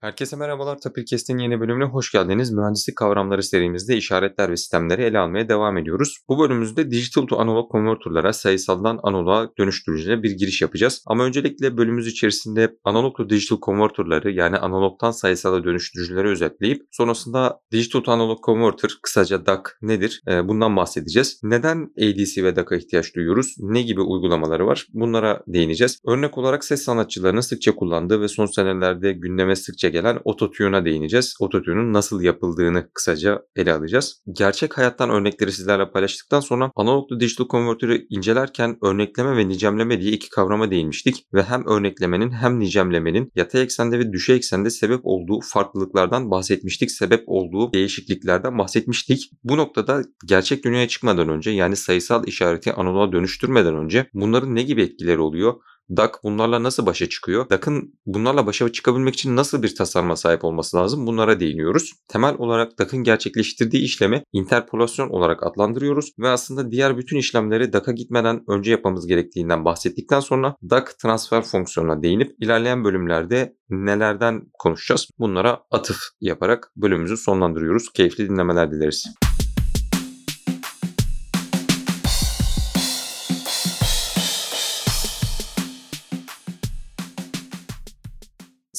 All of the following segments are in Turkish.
Herkese merhabalar. Tapirkest'in yeni bölümüne hoş geldiniz. Mühendislik kavramları serimizde işaretler ve sistemleri ele almaya devam ediyoruz. Bu bölümümüzde digital to analog konvertörlere sayısaldan analoğa dönüştürücüne bir giriş yapacağız. Ama öncelikle bölümümüz içerisinde analog to digital konvertörleri yani analogtan sayısala dönüştürücüleri özetleyip sonrasında digital to analog converter kısaca DAC nedir? Ee, bundan bahsedeceğiz. Neden ADC ve DAC'a ihtiyaç duyuyoruz? Ne gibi uygulamaları var? Bunlara değineceğiz. Örnek olarak ses sanatçılarının sıkça kullandığı ve son senelerde gündeme sıkça gelen ototune'a değineceğiz. Ototune'un nasıl yapıldığını kısaca ele alacağız. Gerçek hayattan örnekleri sizlerle paylaştıktan sonra analog to digital konvertörü incelerken örnekleme ve nicemleme diye iki kavrama değinmiştik ve hem örneklemenin hem nicemlemenin yatay eksende ve düşey eksende sebep olduğu farklılıklardan bahsetmiştik. Sebep olduğu değişikliklerden bahsetmiştik. Bu noktada gerçek dünyaya çıkmadan önce yani sayısal işareti analoğa dönüştürmeden önce bunların ne gibi etkileri oluyor? DAC bunlarla nasıl başa çıkıyor? DAC'ın bunlarla başa çıkabilmek için nasıl bir tasarıma sahip olması lazım? Bunlara değiniyoruz. Temel olarak DAC'ın gerçekleştirdiği işlemi interpolasyon olarak adlandırıyoruz ve aslında diğer bütün işlemleri DAC'a gitmeden önce yapmamız gerektiğinden bahsettikten sonra DAC transfer fonksiyonuna değinip ilerleyen bölümlerde nelerden konuşacağız? Bunlara atıf yaparak bölümümüzü sonlandırıyoruz. Keyifli dinlemeler dileriz.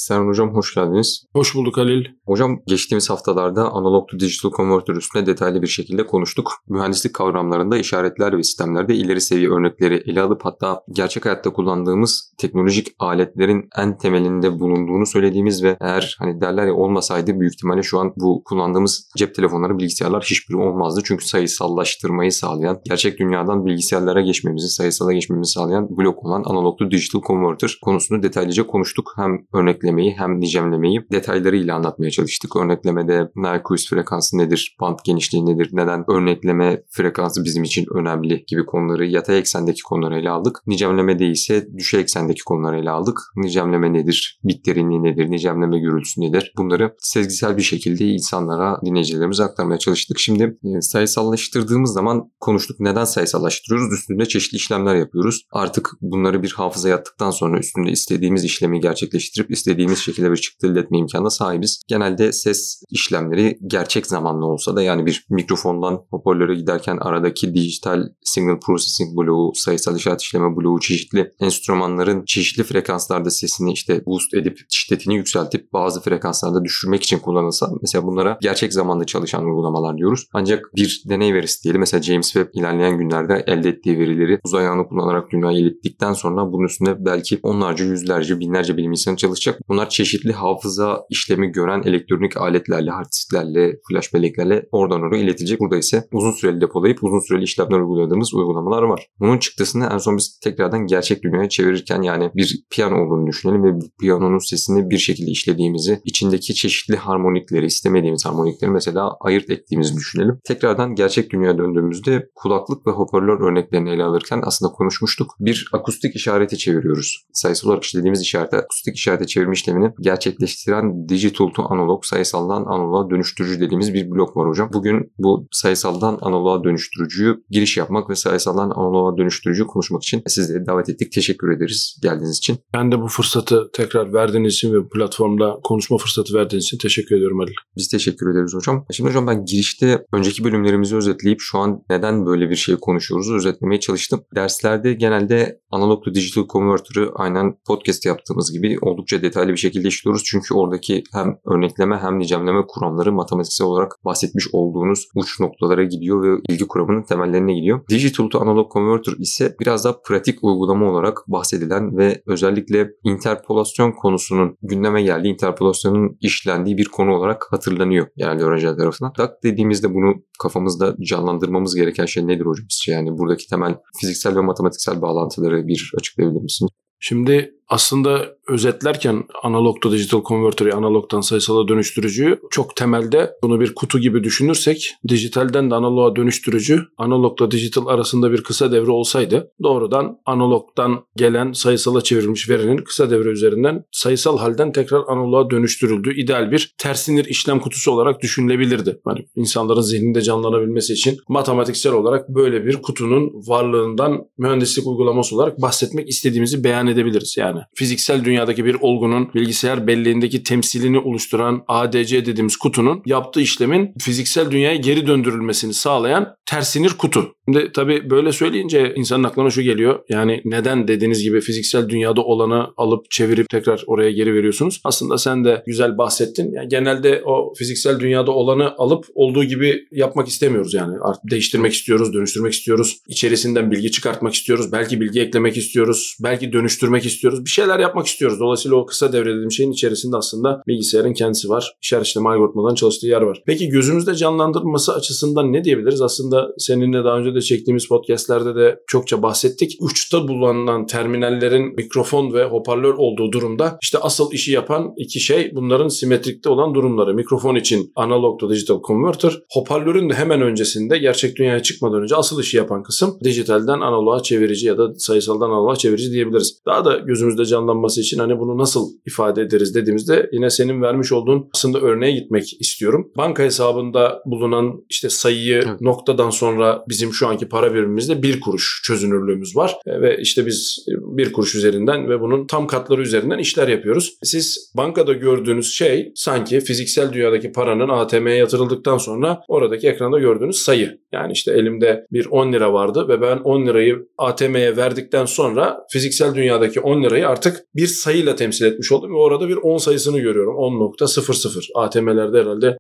Serhan Hocam hoş geldiniz. Hoş bulduk Halil. Hocam geçtiğimiz haftalarda analog to digital converter üstüne detaylı bir şekilde konuştuk. Mühendislik kavramlarında işaretler ve sistemlerde ileri seviye örnekleri ele alıp hatta gerçek hayatta kullandığımız teknolojik aletlerin en temelinde bulunduğunu söylediğimiz ve eğer hani derler ya olmasaydı büyük ihtimalle şu an bu kullandığımız cep telefonları, bilgisayarlar hiçbiri olmazdı. Çünkü sayısallaştırmayı sağlayan, gerçek dünyadan bilgisayarlara geçmemizi, sayısala geçmemizi sağlayan blok olan analog to digital converter konusunu detaylıca konuştuk. Hem örnekleme örneklemeyi hem nicemlemeyi detaylarıyla anlatmaya çalıştık. Örneklemede Merkurius frekansı nedir, band genişliği nedir, neden örnekleme frekansı bizim için önemli gibi konuları yatay eksendeki konuları ele aldık. Nicemlemede ise düşey eksendeki konuları ele aldık. Nicemleme nedir, bit derinliği nedir, nicemleme gürültüsü nedir? Bunları sezgisel bir şekilde insanlara, dinleyicilerimize aktarmaya çalıştık. Şimdi e, sayısallaştırdığımız zaman konuştuk. Neden sayısallaştırıyoruz? Üstünde çeşitli işlemler yapıyoruz. Artık bunları bir hafızaya attıktan sonra üstünde istediğimiz işlemi gerçekleştirip istediğimiz istediğimiz şekilde bir çıktı elde etme imkanına sahibiz. Genelde ses işlemleri gerçek zamanlı olsa da yani bir mikrofondan hoparlöre giderken aradaki dijital signal processing bloğu, sayısal işaret işleme bloğu çeşitli enstrümanların çeşitli frekanslarda sesini işte boost edip şiddetini yükseltip bazı frekanslarda düşürmek için kullanılsa mesela bunlara gerçek zamanlı çalışan uygulamalar diyoruz. Ancak bir deney verisi diyelim mesela James Webb ilerleyen günlerde elde ettiği verileri uzay ayağını kullanarak dünyaya ilettikten sonra bunun üstünde belki onlarca, yüzlerce, binlerce bilim insanı çalışacak. Bunlar çeşitli hafıza işlemi gören elektronik aletlerle, hard disklerle, flash belleklerle oradan oraya iletilecek. Burada ise uzun süreli depolayıp uzun süreli işlemler uyguladığımız uygulamalar var. Bunun çıktısını en son biz tekrardan gerçek dünyaya çevirirken yani bir piyano olduğunu düşünelim ve bu piyanonun sesini bir şekilde işlediğimizi, içindeki çeşitli harmonikleri, istemediğimiz harmonikleri mesela ayırt ettiğimizi düşünelim. Tekrardan gerçek dünyaya döndüğümüzde kulaklık ve hoparlör örneklerini ele alırken aslında konuşmuştuk. Bir akustik işareti çeviriyoruz. Sayısal olarak işlediğimiz işareti akustik işarete çevirme işlemi işlemini gerçekleştiren digital to analog sayısaldan analoğa dönüştürücü dediğimiz bir blok var hocam. Bugün bu sayısaldan analoğa dönüştürücüyü giriş yapmak ve sayısaldan analoğa dönüştürücüyü konuşmak için sizleri davet ettik. Teşekkür ederiz geldiğiniz için. Ben de bu fırsatı tekrar verdiğiniz için ve platformda konuşma fırsatı verdiğiniz için teşekkür ediyorum Ali. Biz teşekkür ederiz hocam. Şimdi hocam ben girişte önceki bölümlerimizi özetleyip şu an neden böyle bir şey konuşuyoruz özetlemeye çalıştım. Derslerde genelde analog to digital converter'ı aynen podcast yaptığımız gibi oldukça detaylı bir şekilde işliyoruz. Çünkü oradaki hem örnekleme hem nicemleme kuramları matematiksel olarak bahsetmiş olduğunuz uç noktalara gidiyor ve ilgi kuramının temellerine gidiyor. Digital to Analog Converter ise biraz daha pratik uygulama olarak bahsedilen ve özellikle interpolasyon konusunun gündeme geldiği, interpolasyonun işlendiği bir konu olarak hatırlanıyor genelde öğrenciler tarafından. DAC dediğimizde bunu kafamızda canlandırmamız gereken şey nedir hocam? Yani buradaki temel fiziksel ve matematiksel bağlantıları bir açıklayabilir misiniz? Şimdi aslında özetlerken analogta digital converter'ı analogtan sayısala dönüştürücüyü çok temelde bunu bir kutu gibi düşünürsek dijitalden de analoga dönüştürücü analogla dijital arasında bir kısa devre olsaydı doğrudan analogdan gelen sayısala çevrilmiş verinin kısa devre üzerinden sayısal halden tekrar analoga dönüştürüldüğü ideal bir tersinir işlem kutusu olarak düşünülebilirdi. Hani insanların zihninde canlanabilmesi için matematiksel olarak böyle bir kutunun varlığından mühendislik uygulaması olarak bahsetmek istediğimizi beyan edebiliriz. Yani fiziksel dünya dünyadaki bir olgunun bilgisayar belleğindeki temsilini oluşturan ADC dediğimiz kutunun yaptığı işlemin fiziksel dünyaya geri döndürülmesini sağlayan tersinir kutu. Şimdi tabii böyle söyleyince insanın aklına şu geliyor. Yani neden dediğiniz gibi fiziksel dünyada olanı alıp çevirip tekrar oraya geri veriyorsunuz? Aslında sen de güzel bahsettin. Yani genelde o fiziksel dünyada olanı alıp olduğu gibi yapmak istemiyoruz yani. Artık değiştirmek istiyoruz, dönüştürmek istiyoruz. İçerisinden bilgi çıkartmak istiyoruz. Belki bilgi eklemek istiyoruz. Belki dönüştürmek istiyoruz. Bir şeyler yapmak istiyoruz. Dolayısıyla o kısa devre dediğim şeyin içerisinde aslında bilgisayarın kendisi var. İşaret işleme algoritmadan çalıştığı yer var. Peki gözümüzde canlandırılması açısından ne diyebiliriz? Aslında seninle daha önce de çektiğimiz podcastlerde de çokça bahsettik. Uçta bulunan terminallerin mikrofon ve hoparlör olduğu durumda işte asıl işi yapan iki şey bunların simetrikte olan durumları. Mikrofon için analog to digital converter, hoparlörün de hemen öncesinde gerçek dünyaya çıkmadan önce asıl işi yapan kısım dijitalden analoğa çevirici ya da sayısaldan analoğa çevirici diyebiliriz. Daha da gözümüzde canlanması için hani bunu nasıl ifade ederiz dediğimizde yine senin vermiş olduğun aslında örneğe gitmek istiyorum. Banka hesabında bulunan işte sayıyı evet. noktadan sonra bizim şu anki para birimimizde bir kuruş çözünürlüğümüz var. E, ve işte biz bir kuruş üzerinden ve bunun tam katları üzerinden işler yapıyoruz. Siz bankada gördüğünüz şey sanki fiziksel dünyadaki paranın ATM'ye yatırıldıktan sonra oradaki ekranda gördüğünüz sayı. Yani işte elimde bir 10 lira vardı ve ben 10 lirayı ATM'ye verdikten sonra fiziksel dünyadaki 10 lirayı artık bir sayıyla temsil etmiş oldum ve orada bir 10 sayısını görüyorum. 10.00. ATM'lerde herhalde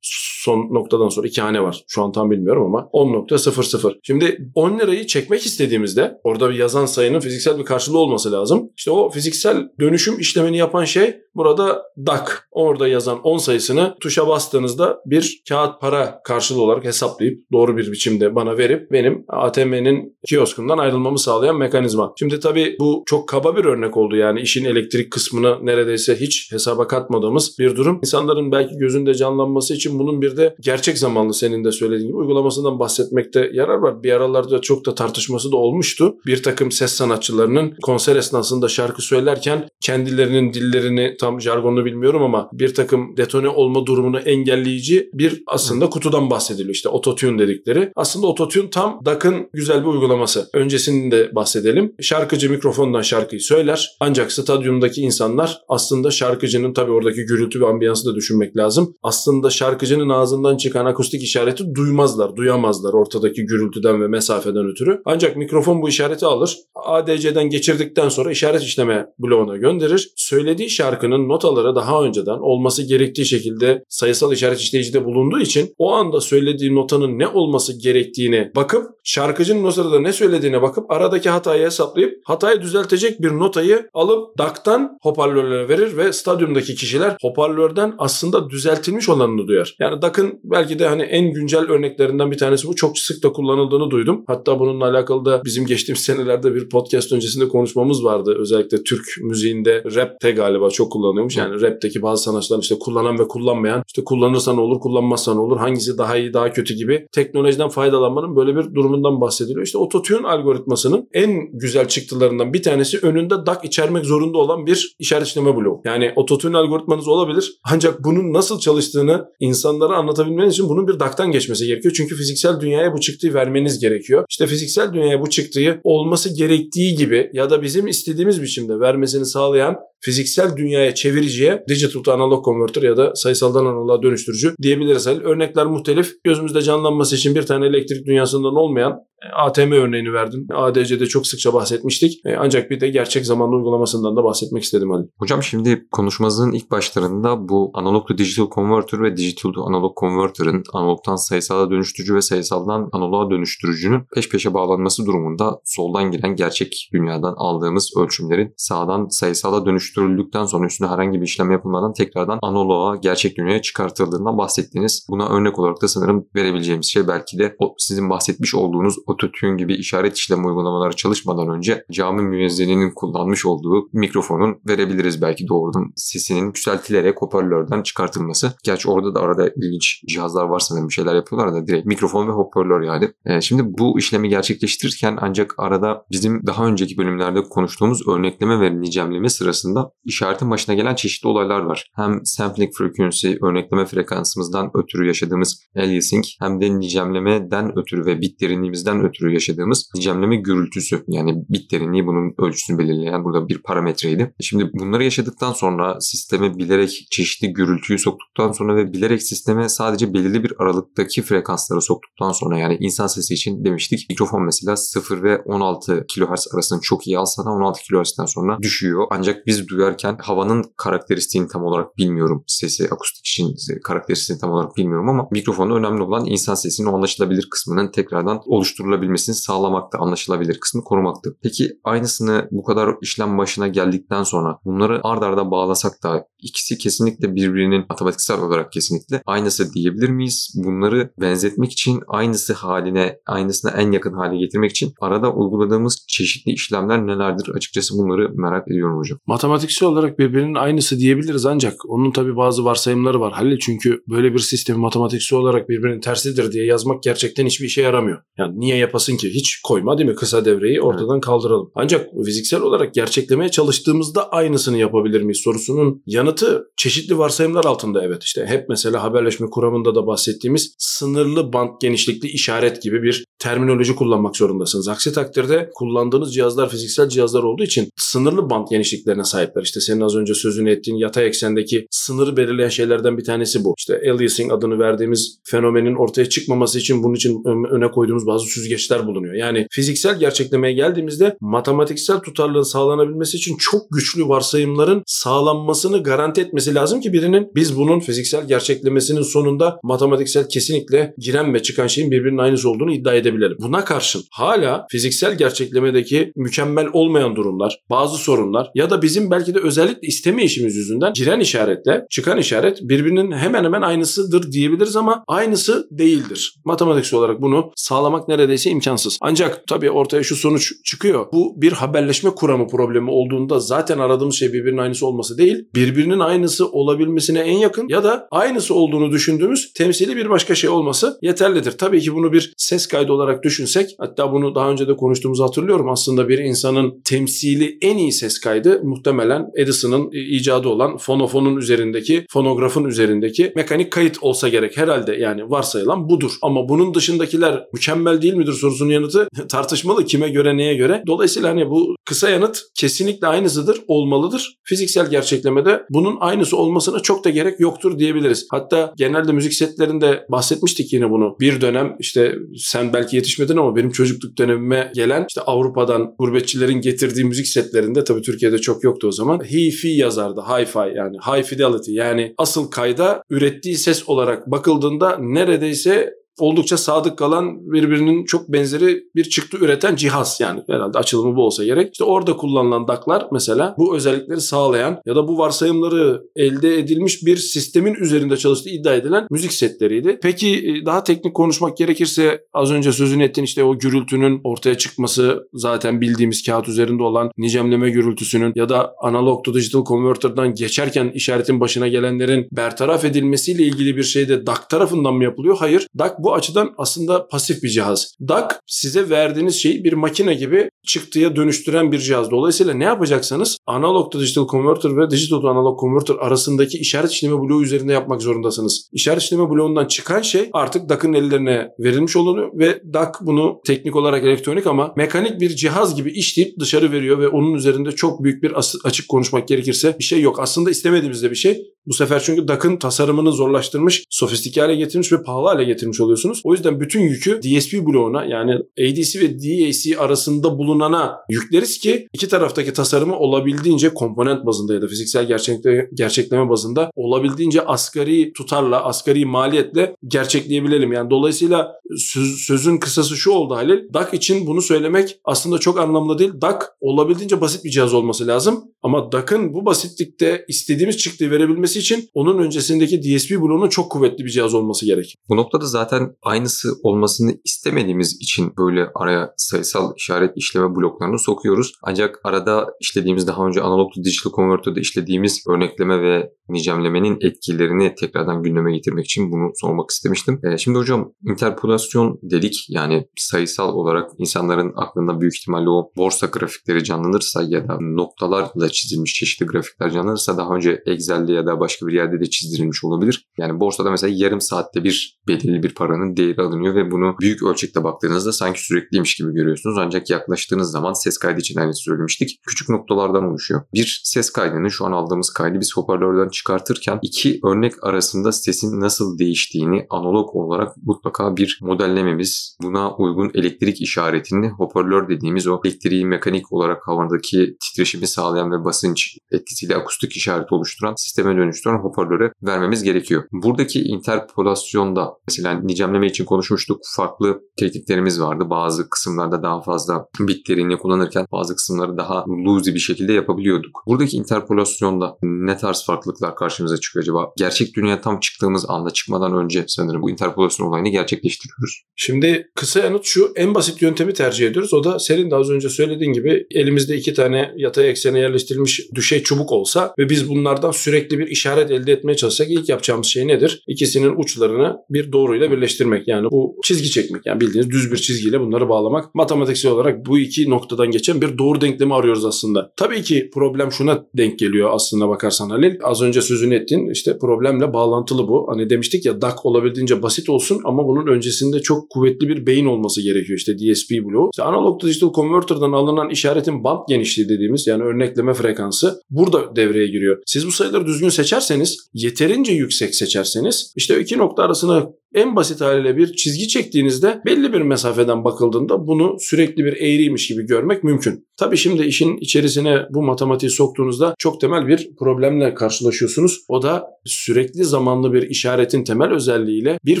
son noktadan sonra iki hane var. Şu an tam bilmiyorum ama 10.00. Şimdi 10 lirayı çekmek istediğimizde orada bir yazan sayının fiziksel bir karşılığı olması lazım. İşte o fiziksel dönüşüm işlemini yapan şey burada DAC. Orada yazan 10 sayısını tuşa bastığınızda bir kağıt para karşılığı olarak hesaplayıp doğru bir biçimde bana verip benim ATM'nin kioskundan ayrılmamı sağlayan mekanizma. Şimdi tabii bu çok kaba bir örnek oldu yani işin elektrik kısmını neredeyse hiç hesaba katmadığımız bir durum. İnsanların belki gözünde canlanması için bunun bir de gerçek zamanlı senin de söylediğin gibi uygulamasından bahsetmekte yarar var. Bir aralarda çok da tartışması da olmuştu. Bir takım ses sanatçılarının konser esnasında şarkı söylerken kendilerinin dillerini tam jargonunu bilmiyorum ama bir takım detone olma durumunu engelleyici bir aslında kutudan bahsediliyor. İşte ototune dedikleri. Aslında ototune tam DAC'ın güzel bir uygulaması. Öncesini de bahsedelim. Şarkıcı mikrofondan şarkıyı söyler. Ancak stadyumdaki insanlar aslında şarkıcının tabii oradaki gürültü ve ambiyansı da düşünmek lazım. Aslında şarkıcının ağzından çıkan akustik işareti duymazlar, duyamazlar ortadaki gürültüden ve mesafeden ötürü. Ancak mikrofon bu işareti alır. ADC'den geçirdikten sonra işaret işleme bloğuna gönderir. Söylediği şarkının notaları daha önceden olması gerektiği şekilde sayısal işaret işleyicide bulunduğu için o anda söylediği notanın ne olması gerektiğini bakıp şarkıcının o sırada ne söylediğine bakıp aradaki hatayı hesaplayıp hatayı düzeltecek bir notayı alıp DAC'tan hoparlörlere verir ve stadyumdaki kişiler hoparlörden aslında düzeltilmiş olanını duyar. Yani DAC'ın belki de hani en güncel örneklerinden bir tanesi bu. Çok sık da kullanıldığını duydum. Hatta bununla alakalı da bizim geçtiğimiz senelerde bir podcast öncesinde konuşmamız vardı. Özellikle Türk müziğinde rapte galiba çok kullanıyormuş. Yani rapteki bazı sanatçılar işte kullanan ve kullanmayan işte kullanırsan olur kullanmazsan olur hangisi daha iyi daha kötü gibi teknolojiden faydalanmanın böyle bir durumundan bahsediliyor. İşte ototune algoritmasının en güzel çıktılarından bir tanesi önünde DAC içermek zorunda olan bir işaret işleme bloğu. Yani ototune algoritmanız olabilir ancak bunun nasıl çalıştığını insanlara anlatabilmeniz için bunun bir DAC'tan geçmesi gerekiyor. Çünkü fiziksel dünyaya bu çıktıyı vermeniz gerekiyor. İşte fiziksel dünyaya bu çıktıyı olması gerektiği gibi ya da bizim istediğimiz biçimde vermesini sağlayan fiziksel dünyaya çeviriciye digital to analog converter ya da sayısaldan analoğa dönüştürücü diyebiliriz. Örnekler muhtelif. Gözümüzde canlanması için bir tane elektrik dünyasından olmayan e, ATM örneğini verdim. ADC'de çok sıkça bahsetmiştik. E, ancak bir de gerçek zamanlı uygulamasından da bahsetmek istedim Ali. Hocam şimdi konuşmamızın ilk başlarında bu analog to digital converter ve digital to analog converter'ın analogtan sayısala dönüştürücü ve sayısaldan analoğa dönüştürücünün peş peşe bağlanması durumunda soldan giren gerçek dünyadan aldığımız ölçümlerin sağdan sayısala dönüştürüldükten sonra üstüne herhangi bir işlem yapılmadan tekrardan analoğa gerçek dünyaya çıkartıldığından bahsettiğiniz buna örnek olarak da sanırım verebileceğimiz şey belki de o sizin bahsetmiş olduğunuz ototune gibi işaret işlem uygulamaları çalışmadan önce cami müezzininin kullanmış olduğu mikrofonun verebiliriz belki doğrudan sesinin yükseltilerek hoparlörden çıkartılması. Gerçi orada da arada ilginç cihazlar var sanırım bir şeyler yapıyorlar da direkt mikrofon ve hoparlör yani. Ee, şimdi bu işlemi gerçekleştirirken ancak arada bizim daha önceki bölümlerde konuştuğumuz örnekleme ve nicemleme sırasında işaretin başına gelen çeşitli olaylar var. Hem sampling frequency örnekleme frekansımızdan ötürü yaşadığımız aliasing hem de nicemlemeden ötürü ve bit derinliğimizden ötürü yaşadığımız nicemleme gürültüsü yani bit derinliği bunun ölçüsünü belirleyen burada bir parametreydi. Şimdi bunları yaşadıktan sonra sisteme bilerek çeşitli gürültüyü soktuktan sonra ve bilerek sisteme sadece belirli bir aralıktaki frekansları soktuktan sonra yani insan sesi için demiştik mikrofon mesela 0 ve 16 kHz arasında çok iyi alsa da 16 kHz'den sonra düşüyor. Ancak biz duyarken havanın karakteristiğini tam olarak bilmiyorum. Sesi akustik için karakteristiğini tam olarak bilmiyorum ama mikrofonda önemli olan insan sesinin o anlaşılabilir kısmının tekrardan oluşturulabilmesini sağlamakta, anlaşılabilir kısmı korumaktı. Peki aynısını bu kadar işlem başına geldikten sonra bunları ard arda bağlasak da ikisi kesinlikle birbirinin matematiksel olarak kesinlikle aynısı diyebilir miyiz? Bunları benzetmek için aynısı haline, aynısına en yakın hale getirmek için arada uyguladığımız çeşitli işlemler nelerdir? Açıkçası bunları merak ediyorum hocam. Matematiksel olarak birbirinin aynısı diyebiliriz ancak onun tabi bazı varsayımları var Halil. Çünkü böyle bir sistemi matematiksel olarak birbirinin tersidir diye yazmak gerçekten hiçbir işe yaramıyor. Yani niye yapasın ki? Hiç koyma değil mi? Kısa devreyi ortadan evet. kaldıralım. Ancak fiziksel olarak gerçeklemeye çalıştığımızda aynısını yapabilir miyiz sorusunun yanıtı çeşitli varsayımlar altında evet. işte hep mesela haberleşme kuramında da bahsettiğimiz sınırlı band genişlikli işaret gibi bir terminoloji kullanmak zorundasınız. Aksi takdirde kullandığınız cihazlar fiziksel cihazlar olduğu için sınırlı band genişliklerine sahipler. İşte senin az önce sözünü ettiğin yatay eksendeki sınırı belirleyen şeylerden bir tanesi bu. İşte aliasing adını verdiğimiz fenomenin ortaya çıkmaması için bunun için öne koyduğumuz bazı süzgeçler bulunuyor. Yani fiziksel gerçeklemeye geldiğimizde matematiksel tutarlılığın sağlanabilmesi için çok güçlü varsayımların sağlanmasını garanti etmesi lazım ki birinin biz bunun fiziksel gerçeklemesinin sonunda matematiksel kesinlikle giren ve çıkan şeyin birbirinin aynısı olduğunu iddia edebilelim. Buna karşın hala fiziksel gerçeklemedeki mükemmel olmayan durumlar, bazı sorunlar ya da bizim belki de özellikle istemeyişimiz yüzünden giren işaretle çıkan işaret birbirinin hemen hemen aynısıdır diyebiliriz ama aynısı değildir. Matematiksel olarak bunu sağlamak neredeyse imkansız. Ancak tabii ortaya şu sonuç çıkıyor. Bu bir haberleşme kuramı problemi olduğunda zaten aradığımız şey birbirinin aynısı olması değil, birbirinin aynısı olabilmesine en yakın ya da aynısı olduğunu düşündüğümüz temsili bir başka şey olması yeterlidir. Tabii ki bunu bir ses kaydı olarak düşünsek, hatta bunu daha önce de konuştuğumuzu hatırlıyorum. Aslında bir insanın temsili en iyi ses kaydı muhtemelen Edison'ın icadı olan fonofonun üzerindeki, fonografın üzerindeki mekanik kayıt olsa gerek herhalde yani varsayılan budur. Ama bunun dışındakiler mükemmel değil midir sorusunun yanıtı tartışmalı kime göre neye göre. Dolayısıyla hani bu kısa yanıt kesinlikle aynısıdır, olmalıdır. Fiziksel gerçeklemede bunun aynısı olmasına çok da gerek yoktur diyebiliriz. Hatta genelde müzik setlerinde bahsetmiştik yine bunu. Bir dönem işte sen belki yetişmedin ama benim çocukluk dönemime gelen işte Avrupa'dan gurbetçilerin getirdiği müzik setlerinde tabii Türkiye'de çok yoktu o zaman. Hi-fi yazardı. Hi-fi yani high fidelity yani asıl kayda ürettiği ses olarak bakıldığında neredeyse oldukça sadık kalan birbirinin çok benzeri bir çıktı üreten cihaz yani herhalde açılımı bu olsa gerek. İşte orada kullanılan DAC'lar mesela bu özellikleri sağlayan ya da bu varsayımları elde edilmiş bir sistemin üzerinde çalıştığı iddia edilen müzik setleriydi. Peki e, daha teknik konuşmak gerekirse az önce sözünü ettiğin işte o gürültünün ortaya çıkması zaten bildiğimiz kağıt üzerinde olan nicemleme gürültüsünün ya da analog to digital converter'dan geçerken işaretin başına gelenlerin bertaraf edilmesiyle ilgili bir şey de DAC tarafından mı yapılıyor? Hayır. DAC bu açıdan aslında pasif bir cihaz. DAC size verdiğiniz şeyi bir makine gibi çıktıya dönüştüren bir cihaz. Dolayısıyla ne yapacaksanız analog to digital converter ve digital to analog converter arasındaki işaret işleme bloğu üzerinde yapmak zorundasınız. İşaret işleme bloğundan çıkan şey artık DAC'ın ellerine verilmiş oluyor ve DAC bunu teknik olarak elektronik ama mekanik bir cihaz gibi işleyip dışarı veriyor ve onun üzerinde çok büyük bir açık konuşmak gerekirse bir şey yok. Aslında istemediğimizde bir şey. Bu sefer çünkü DAC'ın tasarımını zorlaştırmış, sofistike hale getirmiş ve pahalı hale getirmiş oluyorsunuz. O yüzden bütün yükü DSP bloğuna yani ADC ve DAC arasında bulunana yükleriz ki iki taraftaki tasarımı olabildiğince komponent bazında ya da fiziksel gerçekle, gerçekleme bazında olabildiğince asgari tutarla, asgari maliyetle gerçekleyebilelim. Yani dolayısıyla söz, sözün kısası şu oldu Halil. DAC için bunu söylemek aslında çok anlamlı değil. DAC olabildiğince basit bir cihaz olması lazım. Ama DAC'ın bu basitlikte istediğimiz çıktığı verebilmesi için onun öncesindeki DSP bloğunun çok kuvvetli bir cihaz olması gerek. Bu noktada zaten aynısı olmasını istemediğimiz için böyle araya sayısal işaret işleme bloklarını sokuyoruz. Ancak arada işlediğimiz daha önce analog to digital converter'da işlediğimiz örnekleme ve nicemlemenin etkilerini tekrardan gündeme getirmek için bunu sormak istemiştim. E, şimdi hocam interpolasyon dedik yani sayısal olarak insanların aklında büyük ihtimalle o borsa grafikleri canlanırsa ya da noktalarla çizilmiş çeşitli grafikler canlanırsa daha önce Excel'de ya da başka bir yerde de çizdirilmiş olabilir. Yani borsada mesela yarım saatte bir belirli bir paranın değeri alınıyor ve bunu büyük ölçekte baktığınızda sanki sürekliymiş gibi görüyorsunuz. Ancak yaklaştığınız zaman ses kaydı için aynı söylemiştik. Küçük noktalardan oluşuyor. Bir ses kaydını şu an aldığımız kaydı biz hoparlörden çıkartırken iki örnek arasında sesin nasıl değiştiğini analog olarak mutlaka bir modellememiz, buna uygun elektrik işaretini hoparlör dediğimiz o elektriği mekanik olarak havadaki titreşimi sağlayan ve basınç etkisiyle akustik işareti oluşturan sisteme dönüştüren hoparlöre vermemiz gerekiyor. Buradaki interpolasyonda mesela nicemleme için konuşmuştuk. Farklı tekniklerimiz vardı. Bazı kısımlarda daha fazla bit derinliği kullanırken bazı kısımları daha loosey bir şekilde yapabiliyorduk. Buradaki interpolasyonda ne tarz farklılıklar karşımıza çıkıyor acaba? Gerçek dünya tam çıktığımız anda çıkmadan önce sanırım bu interpolasyon olayını gerçekleştiriyoruz. Şimdi kısa yanıt şu en basit yöntemi tercih ediyoruz. O da senin de az önce söylediğin gibi elimizde iki tane yatay eksene yerleştirilmiş düşey çubuk olsa ve biz bunlardan sürekli bir işaret elde etmeye çalışsak ilk yapacağımız şey nedir? İkisinin uçlarını bir doğruyla birleştirmek. Yani bu çizgi çekmek. Yani bildiğiniz düz bir çizgiyle bunları bağlamak. Matematiksel olarak bu iki noktadan geçen bir doğru denklemi arıyoruz aslında. Tabii ki problem şuna denk geliyor aslında bakarsan Halil. Az önce sözünü ettin işte problemle bağlantılı bu. Hani demiştik ya DAC olabildiğince basit olsun ama bunun öncesinde çok kuvvetli bir beyin olması gerekiyor. İşte DSP bloğu. İşte analog digital converter'dan alınan işaretin band genişliği dediğimiz yani örnekleme frekansı burada devreye giriyor. Siz bu sayıları düzgün seçerseniz yeterince yüksek seçerseniz işte iki nokta arasına en basit haliyle bir çizgi çektiğinizde belli bir mesafeden bakıldığında bunu sürekli bir eğriymiş gibi görmek mümkün. Tabii şimdi işin içerisine bu matematiği soktuğunuzda çok temel bir problemle karşılaşıyorsunuz. O da sürekli zamanlı bir işaretin temel özelliğiyle bir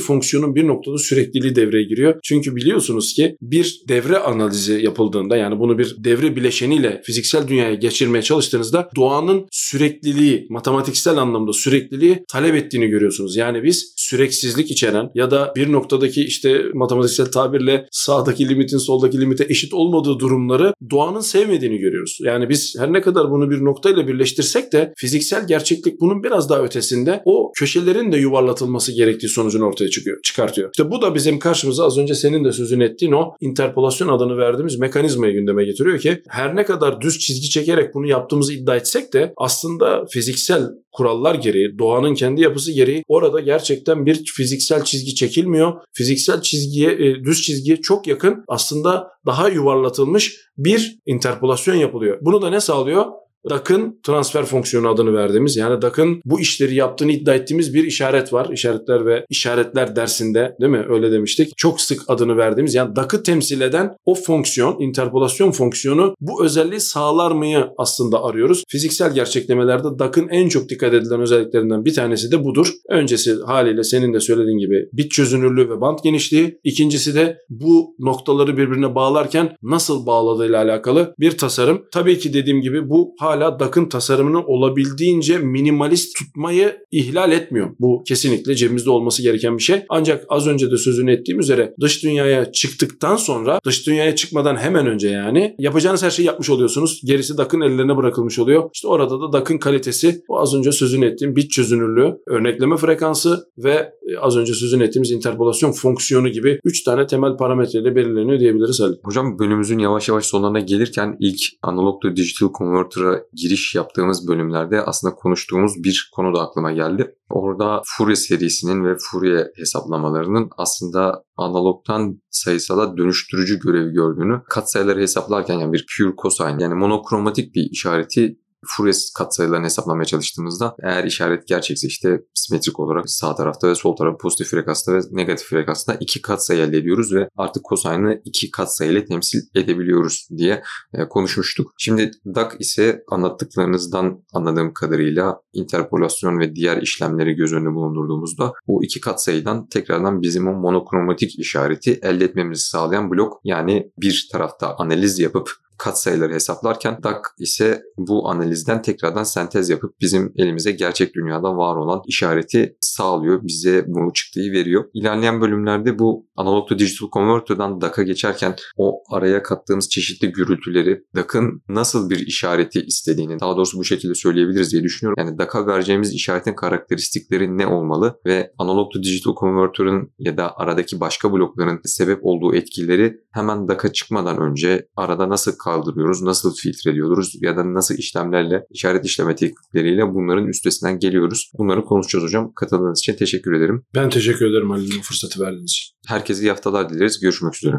fonksiyonun bir noktada sürekliliği devreye giriyor. Çünkü biliyorsunuz ki bir devre analizi yapıldığında yani bunu bir devre bileşeniyle fiziksel dünyaya geçirmeye çalıştığınızda doğanın sürekliliği, matematiksel anlamda sürekliliği talep ettiğini görüyorsunuz. Yani biz süreksizlik içeren ya da bir noktadaki işte matematiksel tabirle sağdaki limitin soldaki limite eşit olmadığı durumları doğanın sevmediğini görüyoruz. Yani biz her ne kadar bunu bir noktayla birleştirsek de fiziksel gerçeklik bunun biraz daha ötesinde o köşelerin de yuvarlatılması gerektiği sonucunu ortaya çıkıyor, çıkartıyor. İşte bu da bizim karşımıza az önce senin de sözünü ettiğin o interpolasyon adını verdiğimiz mekanizmayı gündeme getiriyor ki her ne kadar düz çizgi çekerek bunu yaptığımızı iddia etsek de aslında fiziksel kurallar gereği, doğanın kendi yapısı gereği orada gerçekten bir fiziksel çizgi çekilmiyor. Fiziksel çizgiye, e, düz çizgiye çok yakın aslında daha yuvarlatılmış bir interpolasyon yapılıyor. Bunu da ne sağlıyor? DAC'ın transfer fonksiyonu adını verdiğimiz yani DAC'ın bu işleri yaptığını iddia ettiğimiz bir işaret var. İşaretler ve işaretler dersinde değil mi? Öyle demiştik. Çok sık adını verdiğimiz yani DAC'ı temsil eden o fonksiyon, interpolasyon fonksiyonu bu özelliği sağlar mıyı aslında arıyoruz. Fiziksel gerçeklemelerde DAC'ın en çok dikkat edilen özelliklerinden bir tanesi de budur. Öncesi haliyle senin de söylediğin gibi bit çözünürlüğü ve band genişliği. İkincisi de bu noktaları birbirine bağlarken nasıl bağladığıyla alakalı bir tasarım. Tabii ki dediğim gibi bu hala hala DAC'ın tasarımını olabildiğince minimalist tutmayı ihlal etmiyor. Bu kesinlikle cebimizde olması gereken bir şey. Ancak az önce de sözünü ettiğim üzere dış dünyaya çıktıktan sonra dış dünyaya çıkmadan hemen önce yani yapacağınız her şeyi yapmış oluyorsunuz. Gerisi DAC'ın ellerine bırakılmış oluyor. İşte orada da DAC'ın kalitesi o az önce sözünü ettiğim bit çözünürlüğü, örnekleme frekansı ve e, az önce sözünü ettiğimiz interpolasyon fonksiyonu gibi 3 tane temel parametreyle belirleniyor diyebiliriz Ali. Hocam bölümümüzün yavaş yavaş sonlarına gelirken ilk analog to digital converter'a giriş yaptığımız bölümlerde aslında konuştuğumuz bir konu da aklıma geldi. Orada Fourier serisinin ve Fourier hesaplamalarının aslında analogtan sayısala dönüştürücü görevi gördüğünü katsayıları hesaplarken yani bir pure cosine yani monokromatik bir işareti Fourier katsayılarını hesaplamaya çalıştığımızda eğer işaret gerçekse işte simetrik olarak sağ tarafta ve sol tarafta pozitif frekansta ve negatif frekansta iki katsayı elde ediyoruz ve artık kosine'ı iki katsayıyla temsil edebiliyoruz diye e, konuşmuştuk. Şimdi DAC ise anlattıklarınızdan anladığım kadarıyla interpolasyon ve diğer işlemleri göz önünde bulundurduğumuzda bu iki katsayıdan tekrardan bizim o monokromatik işareti elde etmemizi sağlayan blok yani bir tarafta analiz yapıp katsayıları hesaplarken DAC ise bu analizden tekrardan sentez yapıp bizim elimize gerçek dünyada var olan işareti sağlıyor. Bize bu çıktığı veriyor. İlerleyen bölümlerde bu analog to digital converter'dan DAC'a geçerken o araya kattığımız çeşitli gürültüleri DAC'ın nasıl bir işareti istediğini daha doğrusu bu şekilde söyleyebiliriz diye düşünüyorum. Yani DAC'a vereceğimiz işaretin karakteristikleri ne olmalı ve analog to digital converter'ın ya da aradaki başka blokların sebep olduğu etkileri hemen DAC'a çıkmadan önce arada nasıl kaldırıyoruz, nasıl filtre ediyoruz ya da nasıl işlemlerle, işaret işleme teknikleriyle bunların üstesinden geliyoruz. Bunları konuşacağız hocam. Katıldığınız için teşekkür ederim. Ben teşekkür ederim Halil'in fırsatı verdiğiniz için. Herkese iyi haftalar dileriz. Görüşmek üzere.